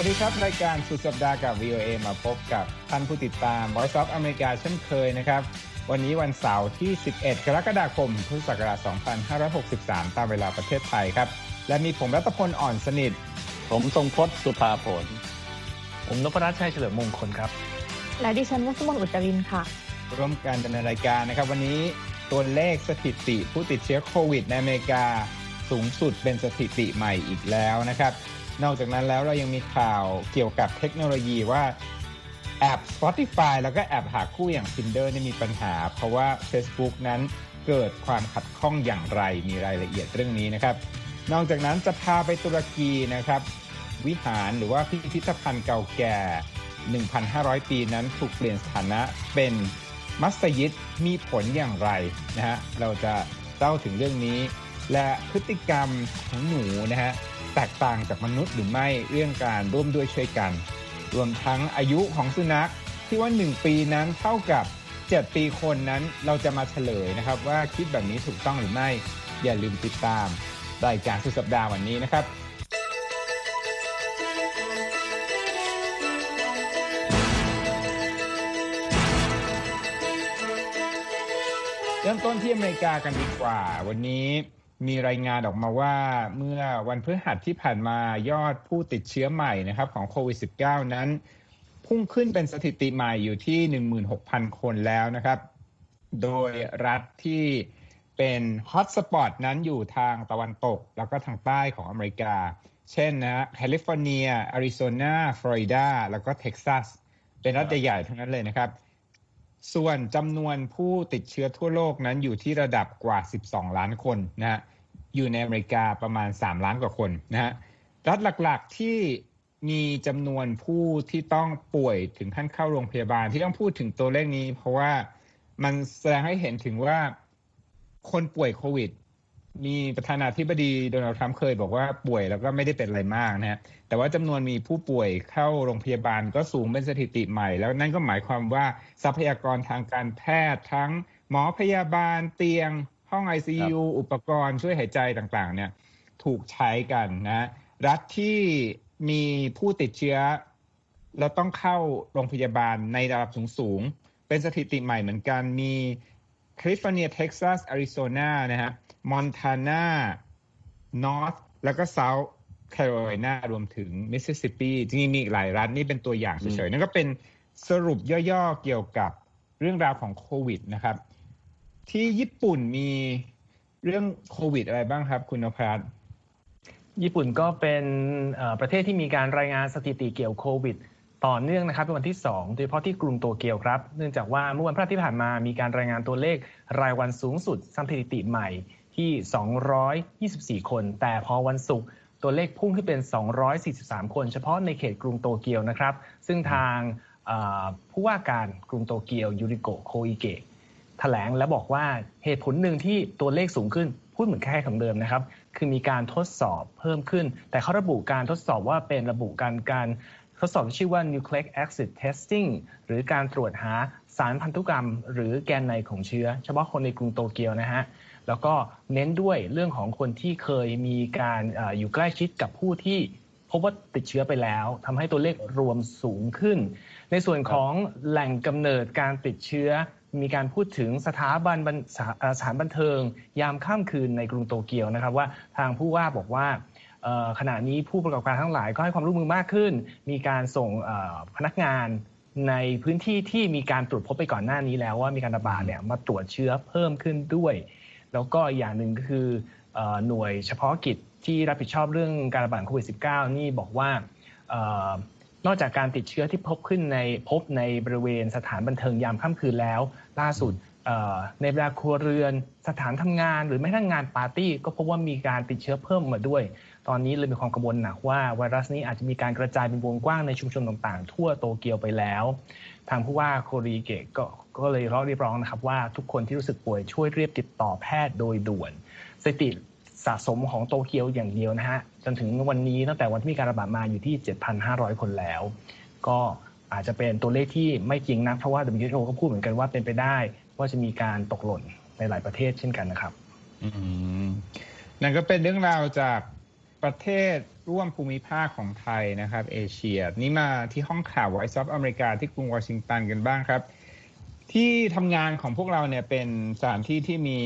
วัสดีครับ รายการสุดสัปดาห์กับ VOA มาพบกับท่านผู้ติดตาม Voice of America เช่นเคยนะครับ วันนี้วันเสาร์ที่ 11 กรกฎาคม พุทธศักราช 2563 ตามเวลาประเทศไทยครับ และมีผมรัตพลอ่อนสนิท ผมทรงพจน์สุภาผล ผมนพรัตน์ชัยเฉลิมมงคลครับ และดิฉันวัสมนอุจจรินค่ะ ร่วมกันดำเนินรายการนะครับ วันนี้ตัวเลขสถิติผู้ติดเชื้อโควิดในอเมริกาสูงสุดเป็นสถิติใหม่อีกแล้วนะครับ นอกจากนั้นแล้วเรายังมีข่าวเกี่ยวกับเทคโนโลยีว่าแอป Spotify แล้วก็แอปหาคู่อย่าง Tinder นี่มีปัญหา เพราะว่า Facebook นั้นเกิดความขัดข้องอย่างไรมีรายละเอียดเรื่องนี้นะครับ นอกจากนั้นจะพาไปตุรกีนะครับ วิหารหรือว่าพิพิธภัณฑ์เก่าแก่ 1,500 ปีนั้นถูกเปลี่ยนสถานะเป็นมัสยิดมีผลอย่างไรนะฮะเราจะเล่าถึงเรื่องนี้ และพฤติกรรมของหนูนะฮะแตกต่างจากมนุษย์หรือไม่เรื่องการร่วมด้วยช่วยกัน รวมทั้งอายุของสุนัขที่ว่า 1 ปีนั้นเท่ากับ 7 ปีคนนั้นเราจะมาเฉลยนะครับ ว่าคิดแบบนี้ถูกต้องหรือไม่ อย่าลืมติดตามรายการสุดสัปดาห์วันนี้นะครับเริ่มต้นที่อเมริกากันดีกว่า วันนี้ มีรายงานออกมาว่าเมื่อวันพฤหัสที่ผ่านมายอดผู้ติดเชื้อใหม่นะครับของโควิด -19 นั้น พุ่งขึ้นเป็นสถิติใหม่อยู่ที่ 16,000 คนแล้วนะครับ โดยรัฐที่เป็น hotspot นั้นอยู่ทางตะวันตก แล้วก็ทางใต้ของอเมริกา เช่นนะแคลิฟอร์เนียอาริโซนาฟลอริดาแล้วก็เท็กซัส เป็นรัฐใหญ่ๆทั้งนั้นเลยนะครับ ส่วนจำนวนผู้ติดเชื้อทั่วโลกนั้นอยู่ที่ระดับกว่า 12 ล้านคนนะฮะอยู่ในอเมริกาประมาณ 3 ล้านกว่าคนนะฮะรัฐหลักๆที่มีจำนวนผู้ที่ต้องป่วยถึงขั้นเข้าโรงพยาบาลที่ต้องพูดถึงตัวเลขนี้ เพราะว่ามันแสดงให้เห็นถึงว่าคนป่วยโควิด มีประธานาธิบดีโดนัลด์ทรัมป์เคยบอกว่าป่วยแล้วก็ไม่ได้เป็นอะไรมากนะฮะแต่ว่าจำนวนมีผู้ป่วยเข้าโรงพยาบาลก็สูงเป็นสถิติใหม่ แล้วนั่นก็หมายความว่าทรัพยากรทางการแพทย์ทั้งหมอพยาบาลเตียง ห้อง ICU อุปกรณ์ช่วยหายใจต่างๆ เนี่ยถูกใช้กันนะรัฐที่มีผู้ติดเชื้อ แล้วต้องเข้าโรงพยาบาลในระดับสูงๆเป็นสถิติใหม่เหมือนกันมีแคลิฟอร์เนียเท็กซัสอาริโซนานะฮะ มอนทานานอร์ทแล้วก็เซาท์แคโรไลนารวมถึงมิสซิสซิปปีจริงๆมีอีกหลายรัฐนี่เป็นตัวอย่างเฉยๆนั่นก็เป็นสรุปย่อๆเกี่ยวกับเรื่องราวของโควิดนะครับ ที่ญี่ปุ่นมีเรื่องโควิดอะไรบ้างครับ คุณนภัสญี่ปุ่นก็เป็นประเทศที่มีการรายงานสถิติเกี่ยวโควิด ต่อเนื่องนะครับเป็นวันที่ 2 โดยเฉพาะที่กรุงโตเกียวครับ เนื่องจากว่าเมื่อวันพฤหัสที่ผ่านมามีการรายงานตัวเลขรายวันสูงสุดสถิติใหม่ ที่ 224 คน แต่พอวันศุกร์ตัวเลขพุ่งขึ้นเป็น 243 คน เฉพาะในเขตกรุงโตเกียวนะครับ ซึ่งทางผู้ว่าการกรุงโตเกียวยูริโกโคอิเกะแถลงและบอกว่าเหตุผลหนึ่งที่ตัวเลขสูงขึ้น พูดเหมือนแค่คำเดิมนะครับ คือมีการทดสอบเพิ่มขึ้น แต่เขาระบุการทดสอบว่าเป็นระบุการการทดสอบชื่อว่า nucleic acid testing หรือการตรวจหาสารพันธุกรรม หรือแกนในของเชื้อ เฉพาะคนในกรุงโตเกียวนะฮะ แล้วก็เน้นด้วยเรื่องของคนที่เคยมีการอยู่ใกล้ชิดกับผู้ที่พบว่าติดเชื้อไปแล้วทำให้ตัวเลขรวมสูงขึ้น ในส่วนของแหล่งกำเนิดการติดเชื้อ มีการพูดถึงสถาบันสถานบันเทิง ยามค่ำคืนในกรุงโตเกียวนะครับว่าทางผู้ว่าบอกว่าขณะนี้ผู้ประกอบการทั้งหลายก็ให้ความร่วมมือมากขึ้น มีการส่งพนักงานในพื้นที่ที่มีการตรวจพบไปก่อนหน้านี้แล้วว่ามีการระบาดเนี่ยมาตรวจเชื้อเพิ่มขึ้นด้วย แล้วก็อย่างหนึ่งก็คือหน่วยเฉพาะกิจที่รับผิดชอบเรื่องการระบาดโควิด -19 นี่บอกว่านอกจากการติดเชื้อที่พบขึ้นในพบในบริเวณสถานบันเทิงยามค่ำคืนแล้ว ล่าสุดในเวลาครัวเรือนสถานทำงาน หรือแม้กระทั่งงานปาร์ตี้ ก็พบว่ามีการติดเชื้อเพิ่มมาด้วย ตอนนี้เลยมีความกังวลหนักว่าไวรัสนี้อาจจะมีการกระจายเป็นวงกว้างในชุมชนต่างๆ ทั่วโตเกียวไปแล้ว ทางผู้ว่าโครีเกะก็ก็เลยร้องเรียกร้องนะครับว่าทุกคนที่รู้สึกป่วยช่วยเรียบติดต่อแพทย์โดยด่วนสถิติสะสมของโตเกียวอย่างเดียวนะฮะจนถึงวันนี้ตั้งแต่วันที่มีการระบาดมาอยู่ที่ 7,500 คนแล้ว ก็อาจจะเป็นตัวเลขที่ไม่จริงนะเพราะว่า WHO ก็พูดเหมือนกันว่าเป็นไปได้ว่าจะมีการตกหล่นในหลายประเทศเช่นกันนะครับอืมนั่นก็เป็นเรื่องราวจาก ประเทศร่วมภูมิภาคของไทยนะครับ เอเชีย นี่มาที่ห้องข่าว Voice of อเมริกาที่กรุงวอชิงตันกันบ้างครับ ที่ทำงานของพวกเราเนี่ยเป็นสถานที่ที่มี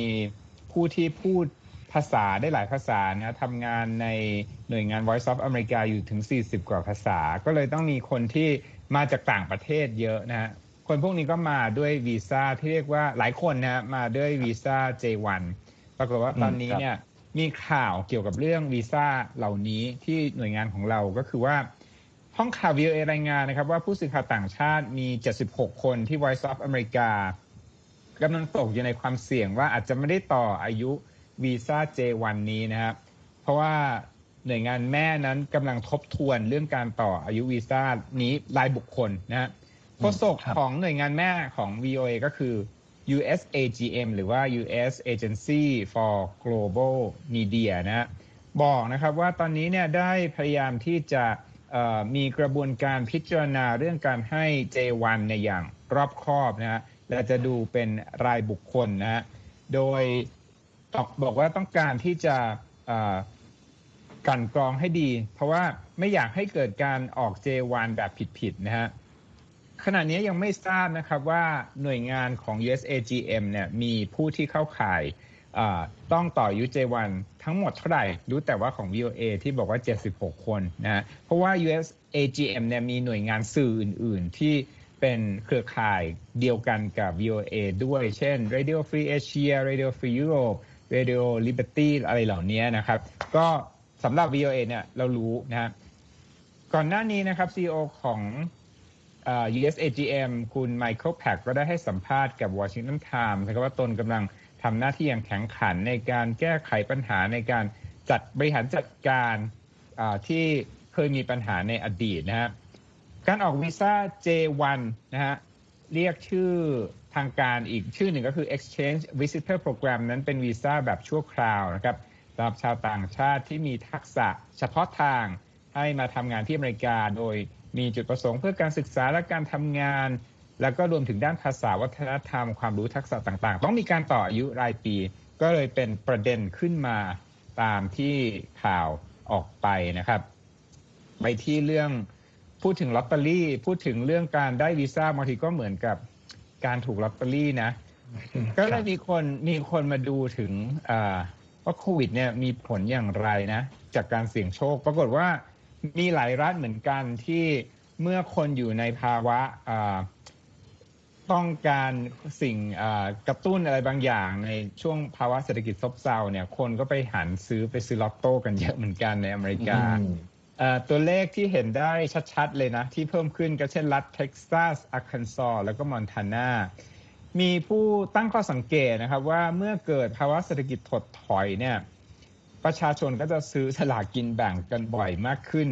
ผู้ที่พูดภาษาได้หลายภาษานะทำงานในหน่วยงาน Voice of อเมริกาอยู่ถึง 40 กว่าภาษา ก็เลยต้องมีคนที่มาจากต่างประเทศเยอะนะฮะคนพวกนี้ก็มาด้วยวีซ่าที่เรียกว่าหลายคนนะฮะมาด้วยวีซ่า J1 ปรากฏว่าตอนนี้เนี่ย มีข่าวเกี่ยวกับเรื่องวีซ่าเหล่านี้ที่หน่วยงานของเราก็คือว่า ห้องข่าว VOA รายงานนะครับ ว่าผู้สื่อข่าวต่างชาติมี 76 คนที่ Voice of อเมริกากำลังตกอยู่ในความเสี่ยงว่าอาจจะไม่ได้ต่ออายุวีซ่า J1 นี้นะครับ เพราะว่าหน่วยงานแม่นั้นกำลังทบทวนเรื่องการต่ออายุวีซ่านี้รายบุคคลนะฮะโฆษกของหน่วยงานแม่ของ VOA ก็คือ USAGM หรือว่า US Agency for Global Media นะฮะบอกนะครับว่าตอนนี้เนี่ยได้พยายามที่จะมีกระบวนการพิจารณาเรื่องการให้ J1 ในอย่างรอบคอบนะฮะและจะดูเป็นรายบุคคลนะฮะโดยบอกว่าต้องการที่จะกันกรองให้ดี เพราะว่าไม่อยากให้เกิดการออก J1 แบบผิดๆนะฮะ ขณะนี้ยังไม่ทราบนะครับว่าหน่วยงานของ USAGM เนี่ยมีผู้ที่เข้าข่ายต้องต่ออายุ J1 ทั้งหมดเท่าไหร่ รู้แต่ว่าของ VOA ที่บอกว่า 76 คนนะเพราะว่า USAGM เนี่ยมีหน่วยงานสื่ออื่น ๆ ที่เป็นเครือข่ายเดียวกันกับ VOA ด้วย เช่น Radio Free Asia Radio Free Europe Radio Liberty อะไรเหล่านี้นะครับ ก็สำหรับ VOA เนี่ยเรารู้นะฮะก่อนหน้านี้นะครับ CEO ของ USAGM คุณไมเคิลแพคก็ได้ให้สัมภาษณ์กับ Washington Times นะครับว่าตนกำลังทำหน้าที่อย่างแข็งขันในการแก้ไขปัญหาในการจัดบริหารจัดการที่เคยมีปัญหาในอดีตนะฮะการออกวีซ่า J1 นะฮะเรียกชื่อทางการอีกชื่อหนึ่งก็คือ Exchange Visitor Program นั้นเป็นวีซ่าแบบชั่วคราวนะครับสำหรับชาวต่างชาติที่มีทักษะเฉพาะทางให้มาทำงานที่อเมริกาโดย มีจุดประสงค์เพื่อการศึกษาและการทำงาน แล้วก็รวมถึงด้านภาษาวัฒนธรรม ความรู้ทักษะต่างๆ ต้องมีการต่ออายุรายปี ก็เลยเป็นประเด็นขึ้นมาตามที่ข่าวออกไปนะครับ ไปที่เรื่องพูดถึงลอตเตอรี่ พูดถึงเรื่องการได้วีซ่าบางทีก็เหมือนกับการถูกลอตเตอรี่นะ ก็เลยมีคนมีคนมาดูถึงว่าโควิดเนี่ยมีผลอย่างไรนะ จากการเสี่ยงโชค ปรากฏว่า มีหลายรัฐเหมือนกันที่เมื่อคนอยู่ในภาวะต้องการสิ่งกระตุ้นอะไรบางอย่างในช่วงภาวะเศรษฐกิจซบเซาเนี่ยคนก็ไปหันซื้อไปซื้อลอตโต้กันเยอะเหมือนกันในอเมริกาตัวเลขที่เห็นได้ชัดๆเลยนะ ที่เพิ่มขึ้นก็เช่นรัฐเท็กซัสอาร์คันซอแล้วก็มอนทานามีผู้ตั้งข้อสังเกตนะครับว่าเมื่อเกิดภาวะเศรษฐกิจถดถอยเนี่ย ประชาชนก็จะซื้อสลากกินแบ่งกันบ่อยมากขึ้น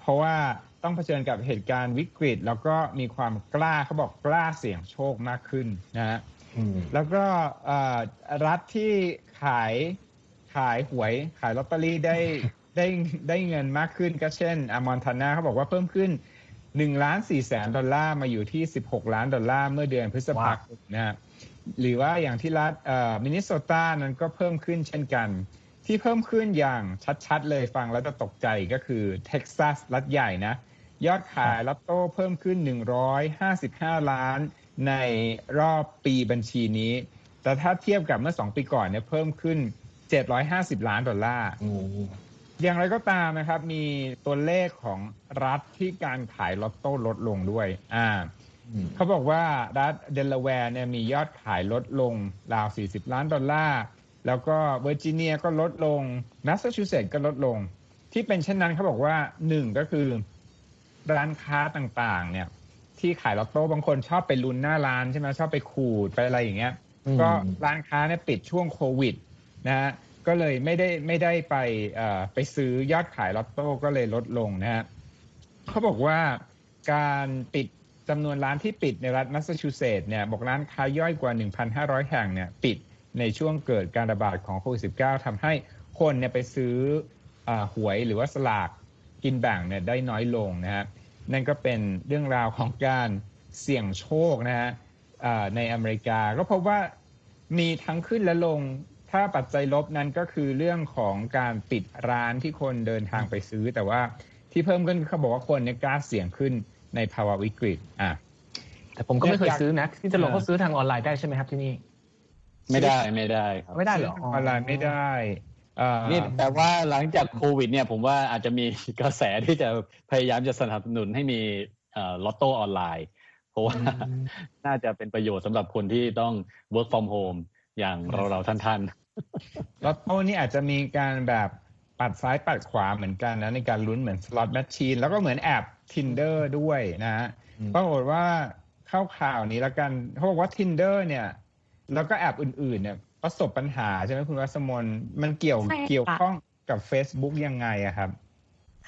เพราะว่าต้องเผชิญกับเหตุการณ์วิกฤต แล้วก็มีความกล้าเขาบอกกล้าเสี่ยงโชคมากขึ้นนะฮะแล้วก็รัฐที่ขายขายหวยขายลอตเตอรี่ได้ได้ได้เงินมากขึ้นก็เช่นอมอนทานาเขาบอกว่าเพิ่มขึ้น1ล้าน4แสนดอลลาร์มาอยู่ที่ 16 ล้านดอลลาร์เมื่อเดือนพฤษภาคมนะฮะหรือว่าอย่างที่รัฐมินนิโซตานั้นก็เพิ่มขึ้นเช่นกัน ที่เพิ่มขึ้นอย่างชัดๆ เลยฟังแล้วจะตกใจก็คือเท็กซัสรัฐใหญ่นะ ยอดขายลอตโต้เพิ่มขึ้น 155 ล้านในรอบปีบัญชีนี้ แต่ถ้าเทียบกับเมื่อ 2 ปีก่อนเนี่ยเพิ่มขึ้น 750 ล้านดอลลาร์อย่างไรก็ตามนะครับมีตัวเลขของรัฐที่การขายลอตโต้ลดลงด้วย อ่าเขาบอกว่ารัฐเดลาแวร์เนี่ยมียอดขายลดลงราว 40 ล้านดอลลาร์ แล้วก็เวอร์จิเนียก็ลดลงแมสซาชูเซตส์ก็ลดลง ที่เป็นเช่นนั้นเขาบอกว่าหนึ่งก็คือ ร้านค้าต่างๆ เนี่ย ที่ขายลอตโต้บางคนชอบไปลุ้นหน้าร้านใช่ไหมชอบไปขูดไปอะไรอย่างเงี้ย ก็ร้านค้าเนี่ยปิดช่วงโควิดนะฮะก็เลยไม่ได้ไม่ได้ไปไปซื้อยอดขายลอตโต้ก็เลยลดลงนะฮะเขาบอกว่าการปิดจำนวนร้านที่ปิดในรัฐแมสซาชูเซตส์เนี่ยบอกร้านค้าย่อยกว่า 1,500 แห่งเนี่ยปิด ในช่วงเกิดการระบาดของโควิด -19 ทำให้คนเนี่ยไปซื้ออหวยหรือว่าสลากกินแบ่งเนี่ยได้น้อยลงนะฮะนั่นก็เป็นเรื่องราวของการเสี่ยงโชคนะฮะในอเมริกาก็พบว่ามีทั้งขึ้นและลงถ้าปัจจัยลบนั้นก็คือเรื่องของการปิดร้านที่คนเดินทางไปซื้อ แต่ว่าที่เพิ่มขึ้นเขาบอกว่าคนเนี่ยกล้าเสี่ยงขึ้นในภาวะวิกฤตอะแต่ผมก็ไม่เคยอยากซื้อนะที่จะลงเออก็ซื้อทางออนไลน์ได้ใช่ไหมครับที่นี่ ไม่ได้ไม่ได้ครับไม่ได้เหรอออนไลน์ไม่ได้เอ่อนี่แต่ว่าหลังจากโควิด เนี่ย ผมว่าอาจจะมีกระแสที่จะพยายามจะสนับสนุนให้มีเอ่อลอตโต้ออนไลน์ เพราะว่าน่าจะเป็นประโยชน์สำหรับคนที่ต้อง work from home อย่างเราเราๆท่านลอตโต้นี่อาจจะมีการแบบปัดซ้ายปัดขวาเหมือนกันนะในการลุ้นเหมือน slot machine แล้วก็เหมือนแอป Tinder ด้วยนะฮะอืมปรากฏว่าเข้าข่าวนี้แล้วกันเขาบอกว่า Tinder เนี่ย แล้วก็แอปอื่นๆเนี่ยประสบปัญหาใช่ไหมคุณวัสมนมันเกี่ยวใช่ค่ะ เกี่ยวข้องกับ Facebook ยังไงอะครับ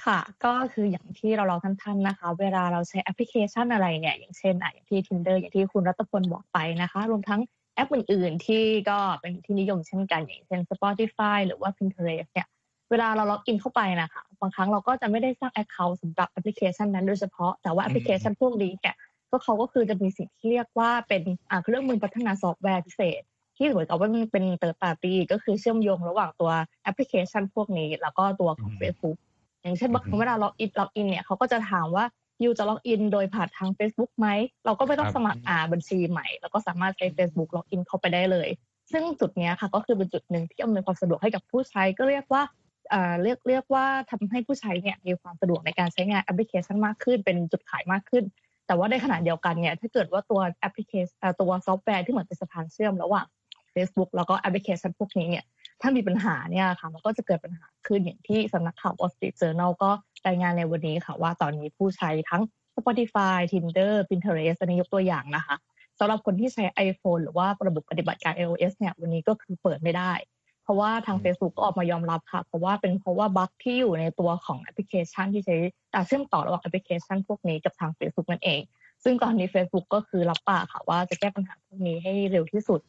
ค่ะ ก็คืออย่างที่เราเราท่านๆนะคะ เวลาเราใช้แอปพลิเคชันอะไรเนี่ย อย่างเช่นอะอย่างที่ Tinder อย่างที่คุณรัตพลบอกไปนะคะ รวมทั้งแอปอื่นๆ ที่ก็เป็นที่นิยมเช่นกันอย่างเช่น Spotify หรือว่า Pinterest เนี่ย เวลาเราล็อกอินเข้าไปนะคะ บางครั้งเราก็จะไม่ได้สร้าง Account สำหรับแอปพลิเคชันนั้นโดยเฉพาะ แต่ว่าแอปพลิเคชันพวกนี้เนี่ย ก็เขาก็คือจะมีสิ่งที่เรียกว่าเป็นอ่าเครื่องมือพัฒนาซอฟต์แวร์พิเศษ ที่เหมือนกับว่ามันเป็น third party ก็คือเชื่อมโยงระหว่างตัวแอปพลิเคชันพวกนี้ แล้วก็ตัวของอืม Facebook อย่างเช่นบางคอืรั้มงเวลาล็อกอินล็อกอินเนี่ยเขาก็จะถามว่า you จะล็อกอินโดยผ่านทาง Facebook ไหม เราก็ไม่ต้องรับสมัครอ่าบัญชีใหม่ แล้วก็สามารถใช้ Facebook ล็อกอินเข้าไปได้เลย ซึ่งจุดเนี้ยค่ะก็คือเป็นจุดหนึ่งที่อำนวยความสะดวกให้กับผู้ใช้ก็เรียกว่าอ่าเรียกเรียกว่าทำให้ผู้ใช้เนี่ยมีความสะดวกในการใช้งานแอปพลิเคชันมากขึ้น เป็นจุดขายมากขึ้น แต่ว่าในขณะเดียวกันเนี่ยถ้าเกิดว่าตัวแอปพลิเคชันตัวซอฟต์แวร์ที่เหมือนเป็นสะพานเชื่อมระหว่าง Facebook แล้วก็แอปพลิเคชันพวกนี้เนี่ยถ้ามีปัญหาเนี่ยค่ะมันก็จะเกิดปัญหาขึ้นอย่างที่สำนักข่าว Wall Street Journal ก็รายงานในวันนี้ค่ะว่าตอนนี้ผู้ใช้ทั้ง Spotify Tinder Pinterest อันนี้ยกตัวอย่างนะคะสำหรับคนที่ใช้ iPhone หรือว่าระบบปฏิบัติการ iOS เนี่ยวันนี้ก็คือเปิดไม่ได้ เพราะว่าทางอืม Facebook ก็ออกมายอมรับค่ะ เพราะว่าเป็นเพราะว่า bug ที่อยู่ในตัวของแอปพลิเคชันที่ใช้อ่าเชื่อมต่อระหว่างแอปพลิเคชันพวกนี้กับทาง Facebook นั่นเอง ซึ่งตอนนี้ Facebook ก็คือรับปากค่ะว่าจะแก้ปัญหาพวกนี้ให้เร็วที่สุด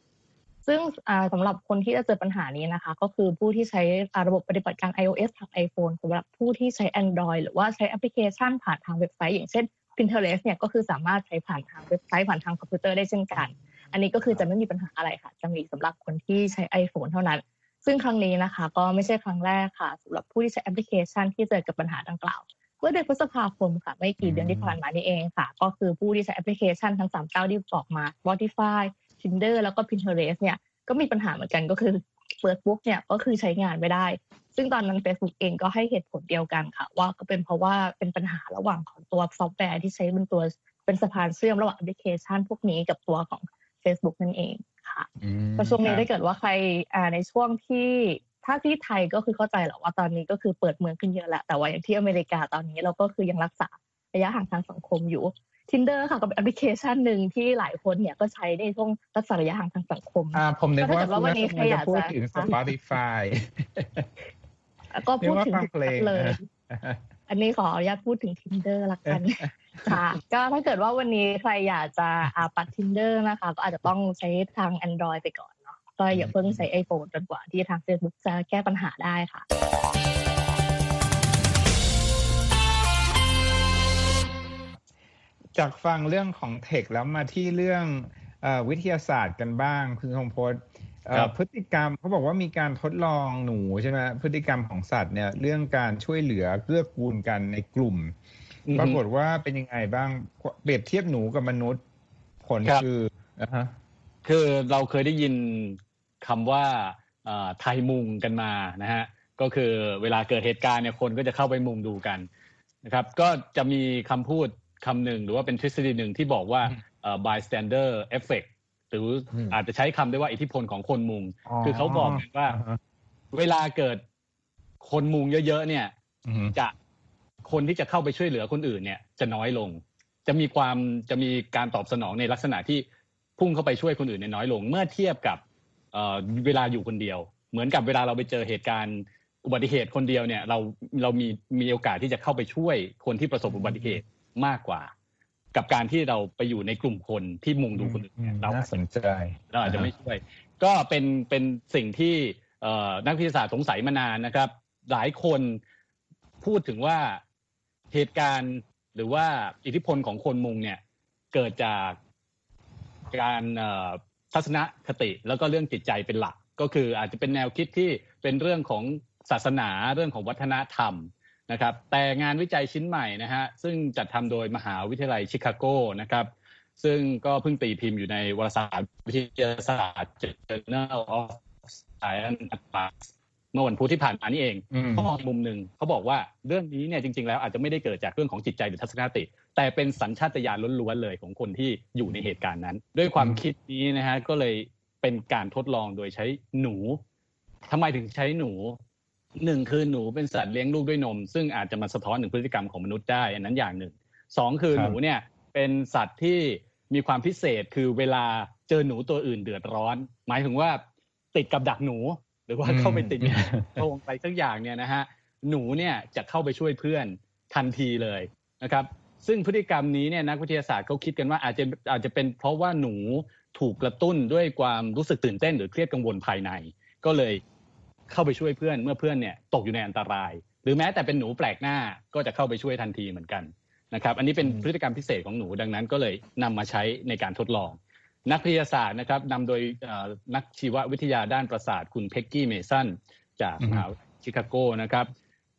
ซึ่งอ่าสำหรับคนที่จะเจอปัญหานี้นะคะ ก็คือผู้ที่ใช้อ่าระบบปฏิบัติการ iOS ทาง iPhone สำหรับผู้ที่ใช้ Android หรือว่าใช้แอปพลิเคชันผ่านทางเว็บไซต์อย่างเช่น Pinterest เนี่ยก็คือสามารถใช้ผ่านทางเว็บไซต์ผ่านทางคอมพิวเตอร์ได้เช่นกัน อันนี้ก็คือจะไม่มีปัญหาอะไรค่ะ จะมีสำหรับคนที่ใช้ iPhone เท่านั้น ซึ่งครั้งนี้นะคะ ก็ไม่ใช่ครั้งแรกค่ะสำหรับผู้ที่ใช้แอปพลิเคชันที่เจอกับปัญหาดังกล่าวเมื่อเดือนพฤษภาคมค่ะ ไม่กี่เดือนที่ผ่านมานี่เองค่ะ ก็คือผู้ที่ใช้แอปพลิเคชันทั้งสามเจ้าที่บอกมา Spotify Tinder แล้วก็ Pinterest เนี่ยก็มีปัญหาเหมือนกันก็คือเปิดปุ๊บเนี่ยก็คือใช้งานไม่ได้ ซึ่งตอนนั้น Facebook เองก็ให้เหตุผลเดียวกันค่ะ ว่าก็เป็นเพราะว่าเป็นปัญหาระหว่างของตัวซอฟต์แวร์ที่ใช้เป็นตัวเป็นสะพานเชื่อมระหว่างแอปพลิเคชัน พวกนี้กับตัวของ Facebook นั่นเอง ค่ะอืมก็ช่วงนี้ครับถ้าเกิดว่าใครอ่าในช่วงที่ถ้าที่ไทยก็คือเข้าใจแหละว่าตอนนี้ก็คือเปิดเมืองขึ้นเยอะแหละแต่ว่าอย่างที่อเมริกาตอนนี้เราก็คือยังรักษาระยะห่างทางสังคมอยู่ Tinder ค่ะก็เป็นแอปพลิเคชันหนึ่งที่หลายคนเนี่ยก็ใช้ในช่วงรักษาระยะห่างทางสังคมอ่าผมนึกก็ว่าถ้าเกิดว่าวันนี้คุณใครอยากจะพูดจะถึง Spotify แล้วก็พูดถึงเรียกว่าฟังเพลงเลยนะอันนี้ขออนุญาตพูดถึง tinder ละกัน ค่ะ ก็ถ้าเกิดว่าวันนี้ใครอยากจะอาปัด tinder นะคะ ก็อาจจะต้องใช้ทาง android ไปก่อนเนาะก็อย่าเพิ่งใช้ iphone จนกว่าที่ทาง facebook จะแก้ปัญหาได้ค่ะจากฟังเรื่องของเทคแล้วมาที่เรื่องเออวิทยาศาสตร์กันบ้าง คุณทงพจน์เอ่อครับพฤติกรรมเขาบอกว่ามีการทดลองหนูใช่ไหมพฤติกรรมของสัตว์เนี่ยเรื่องการช่วยเหลือเกื้อกูลกันในกลุ่ม ปรากฏว่าเป็นยังไงบ้างเปรียบเทียบหนูกับมนุษย์ ผลครับคืออ่าฮะคือเราเคยได้ยินคำว่าเอ่อไทยมุงกันมานะฮะก็คือเวลาเกิดเหตุการณ์เนี่ยคนก็จะเข้าไปมุงดูกันนะครับก็จะมีคำพูดคำหนึ่งหรือว่าเป็นทฤษฎีหนึ่งที่บอกว่าเอ่อ bystander effect หรืออมอาจจะใช้คำได้ว่าอิทธิพลของคนมุง คือเขาบอกกันว่าอ่าฮะเวลาเกิดคนมุงเยอะๆเนี่ยอืมจะ คนที่จะเข้าไปช่วยเหลือคนอื่นเนี่ยจะน้อยลง จะมีความจะมีการตอบสนองในลักษณะที่พุ่งเข้าไปช่วยคนอื่นเนี่ยน้อยลง เมื่อเทียบกับเอ่อเวลาอยู่คนเดียว เหมือนกับเวลาเราไปเจอเหตุการณ์อุบัติเหตุคนเดียวเนี่ยเราเรามีมีโอกาสที่จะเข้าไปช่วยคนที่ประสบอุบัติเหตุมากกว่า กับการที่เราไปอยู่ในกลุ่มคนที่มุงดูคนอื่นเนี่ยเราน่าสนใจเราอาจจะไม่ช่วย ก็เป็นเป็นสิ่งที่เอ่อนักวิทยาศาสตร์สงสัยมานานนะครับ หลายคนพูดถึงว่า เหตุการณ์หรือว่าอิทธิพลของคนมุงเนี่ยเกิดจากการทัศนคติแล้วก็เรื่องจิตใจเป็นหลัก ก็คืออาจจะเป็นแนวคิดที่เป็นเรื่องของศาสนาเรื่องของวัฒนธรรมนะครับ แต่งานวิจัยชิ้นใหม่นะฮะซึ่งจัดทำโดยมหาวิทยาลัยชิคาโกนะครับซึ่งก็เพิ่งตีพิมพ์อยู่ในวารสารวิทยาศาสตร์ Journal of Science Advances เมื่อวันพุธที่ผ่านมานี่เองอืมเขามองมุมหนึ่งเขาบอกว่าเรื่องนี้เนี่ยจริง ๆ แล้วอาจจะไม่ได้เกิดจากเรื่องของจิตใจหรือทัศนคติ แต่เป็นสัญชาตญาณล้วนๆเลยของคนที่อยู่ในเหตุการณ์นั้น ด้วยความคิดนี้นะฮะก็เลยเป็นการทดลองโดยใช้หนูทำไมถึงใช้หนูหนึ่งคือหนูเป็นสัตว์เลี้ยงลูกด้วยนม ซึ่งอาจจะมาสะท้อนถึงพฤติกรรมของมนุษย์ได้อันนั้นอย่างหนึ่งสองคือครับหนูเนี่ยเป็นสัตว์ที่มีความพิเศษคือเวลาเจอหนูตัวอื่นเดือดร้อน หมายถึงว่าติดกับดักหนู หรือว่าเข้าไปติดโพรงไปสักอย่างเนี่ยนะฮะหนูเนี่ยจะเข้าไปช่วยเพื่อนทันทีเลยนะครับซึ่งพฤติกรรมนี้เนี่ยนักวิทยาศาสตร์เขาคิดกันว่าอาจจะอาจจะเป็นเพราะว่าหนูถูกกระตุ้นด้วยความรู้สึกตื่นเต้นหรือเครียดกังวลภายใน ก็เลยเข้าไปช่วยเพื่อนเมื่อเพื่อนเนี่ยตกอยู่ในอันตราย หรือแม้แต่เป็นหนูแปลกหน้าก็จะเข้าไปช่วยทันทีเหมือนกันนะครับ อันนี้เป็นพฤติกรรมพิเศษของหนูดังนั้นก็เลยนำมาใช้ในการทดลอง นักวิทยาศาสตร์นะครับนำโดยเอ่อนักชีววิทยาด้านประสาทคุณเพ็กกี้เมสันจากอือมฮึหาวิทยาลัยชิคาโกนะครับ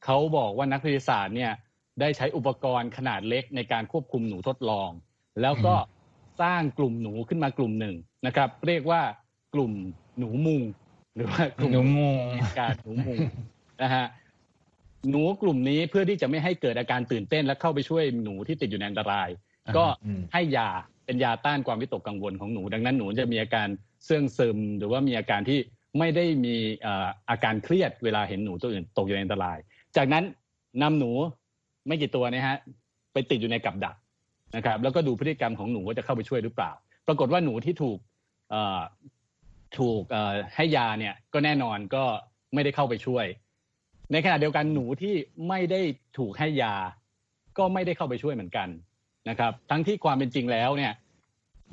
เขาบอกว่านักวิทยาศาสตร์เนี่ยได้ใช้อุปกรณ์ขนาดเล็กในการควบคุมหนูทดลอง แล้วก็สร้างกลุ่มหนูขึ้นมากลุ่มหนึ่งนะครับ เรียกว่ากลุ่มหนูมุง หรือว่ากลุ่มหนูมุงเหตุการณ์หนูมุงนะฮะหนูกลุ่มนี้เพื่อที่จะไม่ให้เกิดอาการตื่นเต้นและเข้าไปช่วยหนูที่ติดอยู่ในอันตราย ก็อืมให้ยา เป็นยาต้านความวิตกกังวลของหนู ดังนั้นหนูจะมีอาการเสื่องซึม หรือว่ามีอาการที่ไม่ได้มีอาการเครียดเวลาเห็นหนูตัวอื่นตกอยู่ในอันตราย จากนั้นนำหนูไม่กี่ตัวนะฮะไปติดอยู่ในกับดักนะครับ แล้วก็ดูพฤติกรรมของหนูว่าจะเข้าไปช่วยหรือเปล่า ปรากฏว่าหนูที่ถูกถูกให้ยาเนี่ยก็แน่นอนก็ไม่ได้เข้าไปช่วย ในขณะเดียวกันหนูที่ไม่ได้ถูกให้ยา ก็ไม่ได้เข้าไปช่วยเหมือนกัน นะครับ ทั้งที่ความเป็นจริงแล้วเนี่ย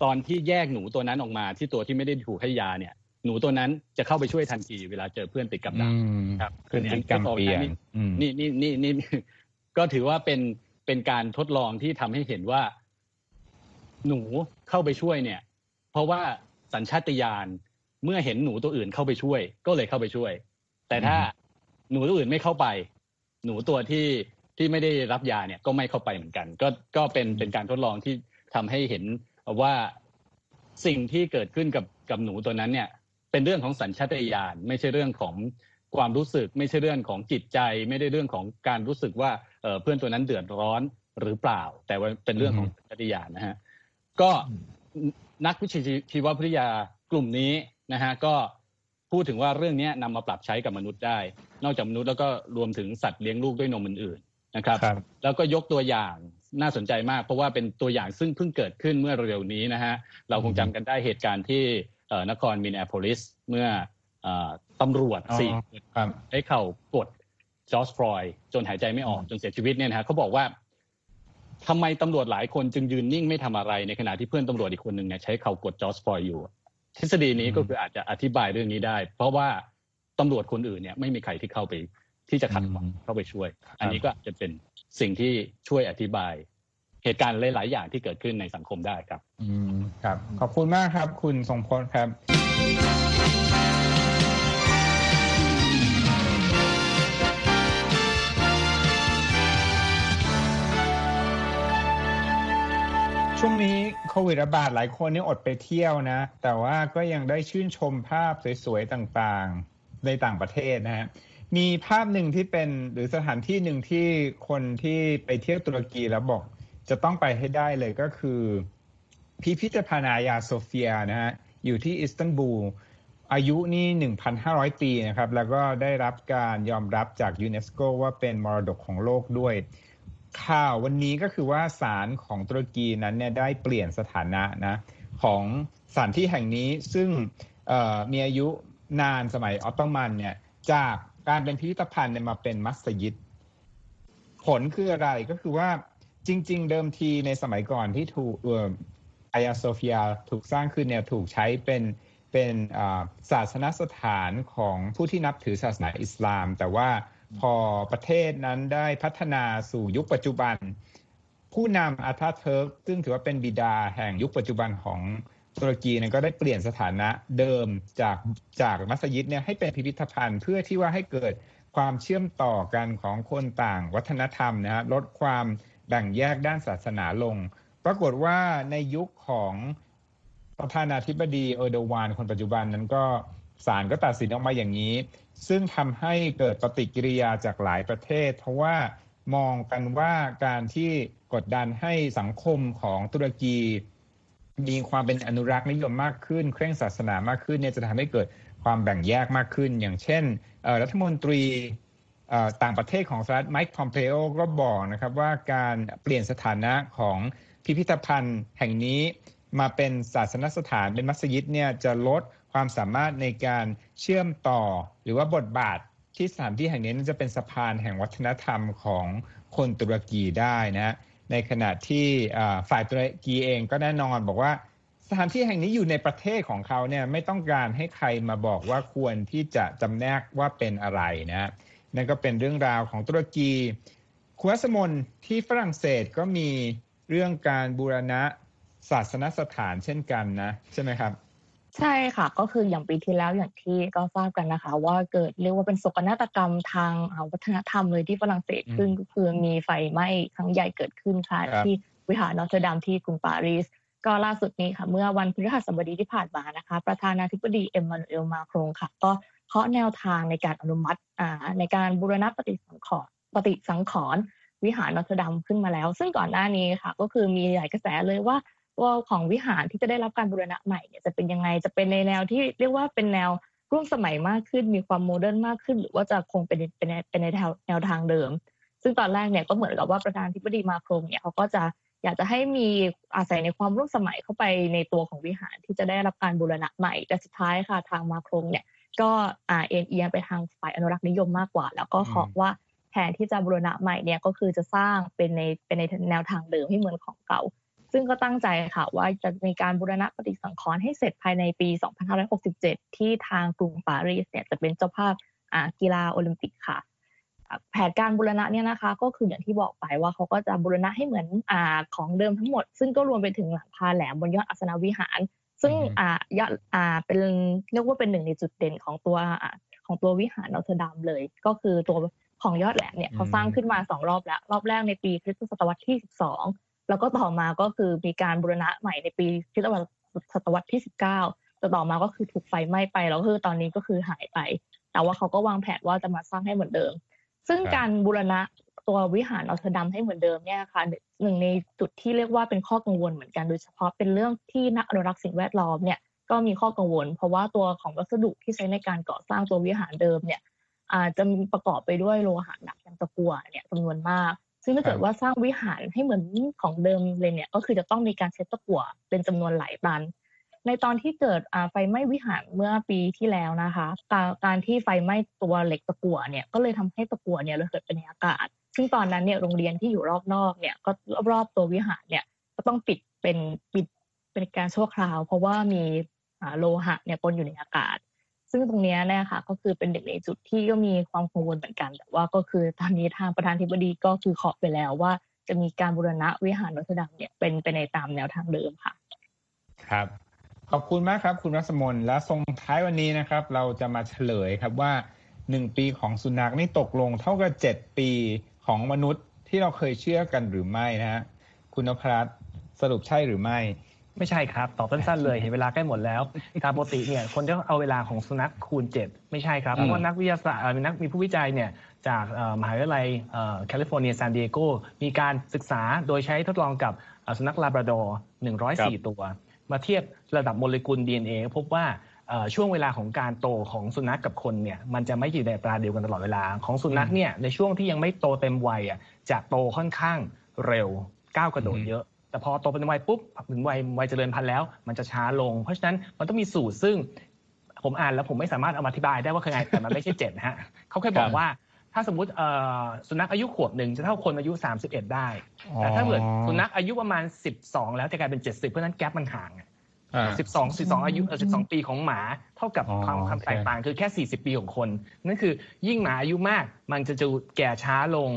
ตอนที่แยกหนูตัวนั้นออกมาที่ตัวที่ไม่ได้ถูกให้ยาเนี่ย หนูตัวนั้นจะเข้าไปช่วยทันทีเวลาเจอเพื่อนติดกับดักอืมครับพฤติกรรมเปลี่ยนอืมนี่นี่นี่นี่ก็ถือว่าเป็นเป็นการทดลองที่ทำให้เห็นว่า หนูเข้าไปช่วยเนี่ย เพราะว่าสัญชาตญาณเมื่อเห็นหนูตัวอื่นเข้าไปช่วย ก็เลยเข้าไปช่วย แต่ถ้าหนูตัวอื่นไม่เข้าไป หนูตัวที่ ที่ไม่ได้รับยาเนี่ยก็ไม่เข้าไปเหมือนกัน ก็ก็เป็นเป็นการทดลองที่ทำให้เห็นว่าสิ่งที่เกิดขึ้นกับกับหนูตัวนั้นเนี่ย เป็นเรื่องของสัญชาตญาณไม่ใช่เรื่องของความรู้สึก ไม่ใช่เรื่องของจิตใจ ไม่ได้เรื่องของการรู้สึกว่าเอ่อเพื่อนตัวนั้นเดือดร้อนหรือเปล่า แต่ว่าเป็นเรื่องของสัญชาตญาณนะฮะก็นักวิชาชีววิทยากลุ่มนี้นะฮะก็พูดถึงว่าเรื่องนี้นำมาปรับใช้กับมนุษย์ได้ นอกจากมนุษย์แล้วก็รวมถึงสัตว์เลี้ยงลูกด้วยนมอื่นๆ นะครับครับแล้วก็ยกตัวอย่างน่าสนใจมาก เพราะว่าเป็นตัวอย่างซึ่งเพิ่งเกิดขึ้นเมื่อเร็วๆนี้นะฮะเราคงจำกันได้เหตุการณ์ที่เอ่อนครมินนิแอโพลิสเมื่อเอ่อตำรวจอ๋อสี่คนครับได้เข่ากดจอร์จฟลอยด์จนหายใจไม่ออกอืมจนเสียชีวิตเนี่ยนะฮะเขาบอกว่าทำไมตำรวจหลายคนจึงยืนนิ่งไม่ทำอะไรในขณะที่เพื่อนตำรวจอีกคนหนึ่งเนี่ยใช้เข่ากดจอร์จฟลอยด์อยู่ ทฤษฎีนี้ก็คืออาจจะอธิบายเรื่องนี้ได้ เพราะว่าตำรวจคนอื่นเนี่ยไม่มีใครที่เข้าไป ที่จะขัดขวางอืมเข้าไปช่วยครับอันนี้ก็อาจจะเป็นสิ่งที่ช่วยอธิบาย เหตุการณ์หลาย ๆ อย่างที่เกิดขึ้นในสังคมได้ครับ อืมครับ ขอบคุณมากครับ คุณทรงพลครับ ช่วงนี้โควิดระบาดหลายคนนี่อดไปเที่ยวนะ แต่ว่าก็ยังได้ชื่นชมภาพสวย ๆ ต่าง ๆ ในต่างประเทศนะฮะ มีภาพหนึ่งที่เป็นหรือสถานที่หนึ่งที่คนที่ไปเที่ยวตุรกีแล้วบอก จะต้องไปให้ได้เลยก็คือ พิพิธภัณฑ์อายาโซเฟียนะฮะอยู่ที่อิสตันบูลอายุนี่ 1,500 ปีนะครับ แล้วก็ได้รับการยอมรับจากยูเนสโกว่าเป็นมรดกของโลกด้วย ข่าววันนี้ก็คือว่าศาลของตุรกีนั้นเนี่ยได้เปลี่ยนสถานะนะของสถานที่แห่งนี้ซึ่งมีอายุนานสมัยออตโตมันเนี่ยจาก การเป็นพิพิธภัณฑ์เนี่ยมาเป็นมัสยิด ผลคืออะไรก็คือว่าจริง ๆ เดิมทีในสมัยก่อนที่ถูกเอออายาโซฟียถูกสร้างขึ้นเนี่ยถูกใช้เป็นเป็นศาสนสถานของผู้ที่นับถือศาสนาอิสลาม แต่ว่าพอประเทศนั้นได้พัฒนาสู่ยุคปัจจุบัน ผู้นำอาทาเทิร์กซึ่งถือว่าเป็นบิดาแห่งยุคปัจจุบันของ ตุรกีเนั้นก็ได้เปลี่ยนสถานะเดิมจากจากมัสยิดเนี่ยให้เป็นพิพิธภัณฑ์เพื่อที่ว่าให้เกิดความเชื่อมต่อกันของคนต่างวัฒนธรรมนะฮะลดความแบ่งแยกด้านศาสนาลง ปรากฏว่าในยุคของประธานาธิบดีเออร์โดวานคนปัจจุบันนั้นก็ศาลก็ตัดสินออกมาอย่างนี้ ซึ่งทำให้เกิดปฏิกิริยาจากหลายประเทศ เพราะว่ามองกันว่าการที่กดดันให้สังคมของตุรกี มีความเป็นอนุรักษ์นิยมมากขึ้น เคร่งศาสนามากขึ้นเนี่ยจะทำให้เกิดความแบ่งแยกมากขึ้น อย่างเช่นรัฐมนตรีต่างประเทศของสหรัฐไมค์พอมเพโอก็บอกนะครับว่าการเปลี่ยนสถานะของพิพิธภัณฑ์แห่งนี้มาเป็นศาสนสถานเป็นมัสยิดเนี่ยจะลดความสามารถในการเชื่อมต่อ หรือว่าบทบาทที่สถานที่แห่งนี้จะเป็นสะพานแห่งวัฒนธรรมของคนตุรกีได้นะ ในขณะที่ฝ่ายตุรกีเองก็แน่นอนบอกว่าสถานที่แห่งนี้อยู่ในประเทศของเขาเนี่ยไม่ต้องการให้ใครมาบอกว่าควรที่จะจำแนกว่าเป็นอะไรนะนั่นก็เป็นเรื่องราวของตุรกีคุวสมนที่ฝรั่งเศสก็มีเรื่องการบูรณะศาสนสถานเช่นกันนะ ใช่ไหมครับ ใช่ค่ะ ก็คืออย่างปีที่แล้วอย่างที่ก็ทราบกันนะคะ ว่าเกิดเรียกว่าเป็นโศกนาฏกรรมทางวัฒนธรรมเลยที่ฝรั่งเศสขึ้นก็คือมีไฟไหม้ครั้งใหญ่เกิดขึ้นค่ะ ที่วิหารนอตเทอร์ดัมที่กรุงปารีสก็ล่าสุดนี้ค่ะ เมื่อวันพฤหัสบดีที่ผ่านมานะคะ ประธานาธิบดีเอ็มมานูเอลมาครงค่ะ ก็เคาะแนวทางในการอนุมัติในการบูรณะปฏิสังขรณ์ปฏิสังขรณ์วิหารนอตเทอร์ดัมขึ้นมาแล้ว ซึ่งก่อนหน้านี้ค่ะ ก็คือมีหลายกระแสเลยว่า ว่าของวิหารที่จะได้รับการบูรณะใหม่เนี่ยจะเป็นยังไงจะเป็นในแนวที่เรียกว่าเป็นแนวร่วมสมัยมากขึ้น มีความ modern มากขึ้น หรือว่าจะคงเป็นเป็นเป็นในแนวแนวทางเดิม ซึ่งตอนแรกเนี่ยก็เหมือนกับว่าประธานาธิบดีมาครงเนี่ยเขาก็จะอยากจะให้มีอาศัยในความร่วมสมัยเข้าไปในตัวของวิหารที่จะได้รับการบูรณะใหม่ แต่สุดท้ายค่ะทางมาครงเนี่ยก็อ่าเอ็นเอียงไปทางฝ่ายอนุรักษ์นิยมมากกว่า แล้วก็ขอว่าแทนที่จะบูรณะใหม่เนี่ยก็คือจะสร้างเป็นในเป็นในแนวทางเดิมให้เหมือนของเก่า ซึ่งก็ตั้งใจค่ะว่าจะมีการบูรณะปฏิสังขรณ์ให้เสร็จภายในปี 2567 ที่ทางกรุงปารีสเนี่ยจะเป็นเจ้าภาพกีฬาโอลิมปิกค่ะ แผนการบูรณะเนี่ยนะคะ ก็คืออย่างที่บอกไปว่าเขาก็จะบูรณะให้เหมือนของเดิมทั้งหมด ซึ่งก็รวมไปถึงหลังคาแหลมบนยอดอาสนวิหาร ซึ่งอ่ายอดอ่าเป็นเรียกว่าเป็นหนึ่งในจุดเด่นของตัวอของตัววิหารนอเทอร์ดามเลย ก็คือตัวของยอดแหลมเนี่ยเขาสร้างขึ้นมาสองรอบแล้ว รอบแรกในปีคริสต์ศตวรรษที่สิบสอง แล้วก็ต่อมาก็คือมีการบูรณะใหม่ในปีคริสต์ศตวรรษที่สิบเก้าแต่ต่อมาก็คือถูกไฟไหม้ไปแล้วคือตอนนี้ก็คือหายไป แต่ว่าเขาก็วางแผนว่าจะมาสร้างให้เหมือนเดิม ซึ่งการบูรณะตัววิหารอัลเทอร์ดัมให้เหมือนเดิมเนี่ยค่ะหนึ่งในจุดที่เรียกว่าเป็นข้อกังวลเหมือนกันโดยเฉพาะเป็นเรื่องที่นักอนุรักษ์สิ่งแวดล้อมเนี่ยก็มีข้อกังวล เพราะว่าตัวของวัสดุที่ใช้ในการก่อสร้างตัววิหารเดิมเนี่ยอาจจะประกอบไปด้วยโลหะหนักอย่างตะกั่วเนี่ยจำนวนมาก ซึ่งถ้าเกิดว่าสร้างวิหารให้เหมือนของเดิมเลยเนี่ย ก็คือจะต้องมีการใช้ตะกั่วเป็นจำนวนหลายตัน ในตอนที่เกิดไฟไหม้วิหารเมื่อปีที่แล้วนะคะการที่ไฟไหม้ตัวเหล็กตะกั่วเนี่ยก็เลยทำให้ตะกั่วเนี่ยระเหิดไปในอากาศ ซึ่งตอนนั้นเนี่ยโรงเรียนที่อยู่รอบนอกเนี่ยก็รอบๆตัววิหารเนี่ยก็ต้องปิดเป็นปิดเป็นการชั่วคราว เพราะว่ามีโลหะเนี่ยปนอยู่ในอากาศ ซึ่งตรงนี้เนี่ยค่ะก็คือเป็นเด็กในจุดที่ก็มีความกังวลเหมือนกัน แต่ว่าก็คือตอนนี้ทางประธานธิบดีก็คือขอไปแล้วว่า จะมีการบูรณะวิหารรัชดังเนี่ยเป็นไปในตามแนวทางเดิมค่ะ ครับ ขอบคุณมากครับ คุณรัศมนและทรงท้ายวันนี้นะครับ เราจะมาเฉลยครับว่าหนึ่งปีของสุนัขนี่ตกลงเท่ากับเจ็ดปีของมนุษย์ที่เราเคยเชื่อกันหรือไม่นะฮะคุณนภัสสรุปใช่หรือไม่ ไม่ใช่ครับ ตอบสั้นๆเลย เห็นเวลาใกล้หมดแล้วตามปกติเนี่ยคนจะเอาเวลาของสุนัขคูณ 7 ไม่ใช่ครับ เพราะว่านักวิทยาศาสตร์มีนักมีผู้วิจัยเนี่ยจากมหาวิทยาลัยแคลิฟอร์เนียซานดิเอโกมีการศึกษาโดยใช้ทดลองกับสุนัขลาบราดอร์104 ตัว มาเทียบระดับโมเลกุล DNA พบว่าช่วงเวลาของการโตของสุนัขกับคนเนี่ยมันจะไม่อยู่ในอัตราเดียวกันตลอดเวลาของสุนัขเนี่ยในช่วงที่ยังไม่โตเต็มวัยจะโตค่อนข้างเร็วก้าวกระโดดเยอะ แต่พอโตเต็มวัยปุ๊บถึงวัยวัยเจริญพันธุ์แล้ว มันจะช้าลง เพราะฉะนั้นมันต้องมีสูตรซึ่ง ผมอ่านแล้วผมไม่สามารถเอามาอธิบายได้ว่าคือไงแต่มันไม่ใช่เจ็ดนะฮะเขาเคยบอกว่าถ้าสมมุติสุนัขอายุขวบหนึ่งจะเท่าคนอายุ 31 ได้ แต่ถ้าเกิดสุนัขอายุประมาณ 12 แล้วจะกลายเป็น 70 เพราะนั้นแกลบมันห่างสิบสองสิบสองอายุสิบสองปีของหมาเท่ากับความความแตกต่างคือแค่สี่สิบปีของคน นั่นคือยิ่งหมาอายุมากมันจะจะแก่ช้าลง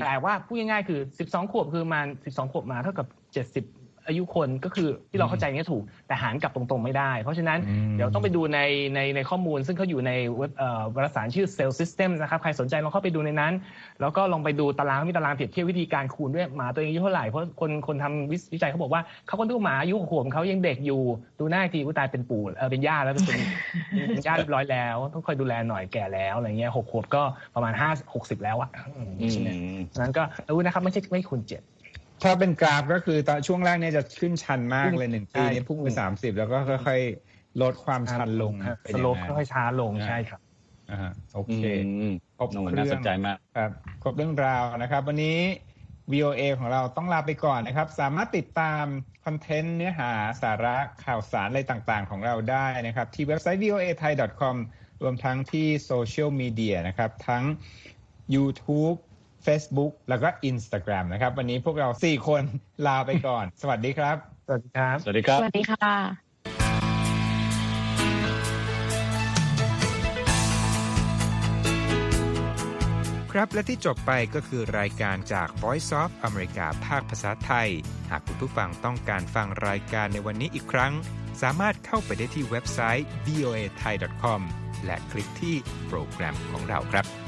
แต่ว่าพูดง่ายๆคือ 12 ขวบคือมา12 ขวบมาเท่ากับ 70 อายุคนก็คือที่เราเข้าใจเนี้ยถูกแต่หารกลับตรงๆไม่ได้ เพราะฉะนั้นเดี๋ยวต้องไปดูในในในข้อมูล ซึ่งเขาอยู่ในเว็บวารสารชื่อ Cell System นะครับใครสนใจลองเข้าไปดูในนั้น แล้วก็ลองไปดูตารางมีตารางเปรียบเทียบวิธีการคูณด้วยหมาตัวเองอายุเท่าไหร่เพราะคนคนทำวิจัยเขาบอกว่าเขาก็ดูหมาอายุขวบเขายังเด็กอยู่ดูหน้าทีกูตายเป็นปู่เออเป็นย่าแล้วเป็นเป็นย่าเรียบร้อยแล้ว ต้องคอยดูแลหน่อยแก่แล้วอะไรเงี้ยหกขวบก็ประมาณห้าหกสิบแล้วอะนั้นก็รู้นะครับไม่ใช่ไม่คูณเจ็ด ถ้าเป็นกราฟก็คือตอนช่วงแรกเนี่ยจะขึ้นชันมากเลยหนึ่งปีนี้พุ่งไปสามสิบแล้วก็ค่อยๆลดความชันลงสโลปค่อยๆช้าลงใช่ครับอ่าโอเคครบเรื่องน่าสนใจมากครับครบเรื่องราวนะครับ วันนี้ VOA ของเราต้องลาไปก่อนนะครับ สามารถติดตามคอนเทนต์เนื้อหาสาระข่าวสารอะไรต่างๆ ของเราได้นะครับ ที่เว็บไซต์ voa thai com รวมทั้งที่โซเชียลมีเดียนะครับ ทั้ง YouTube Facebook แล้วก็ Instagram นะครับ วันนี้พวกเรา 4 คนลาไปก่อน สวัสดีครับ สวัสดีครับ สวัสดีครับ สวัสดีค่ะ ครับและที่จบไปก็คือรายการจาก Voice of America ภาคภาษาไทย หากคุณผู้ฟังต้องการฟังรายการในวันนี้อีกครั้ง สามารถเข้าไปได้ที่เว็บไซต์ voa thai com และคลิกที่โปรแกรมของเราครับ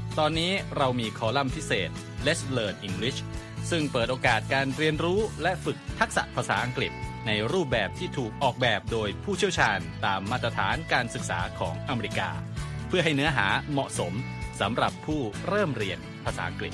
ตอนนี้เรามีคอลัมน์พิเศษ Let's Learn English ซึ่งเปิดโอกาสการเรียนรู้และฝึกทักษะภาษาอังกฤษ ในรูปแบบที่ถูกออกแบบโดยผู้เชี่ยวชาญตามมาตรฐานการศึกษาของอเมริกา เพื่อให้เนื้อหาเหมาะสมสำหรับผู้เริ่มเรียนภาษาอังกฤษ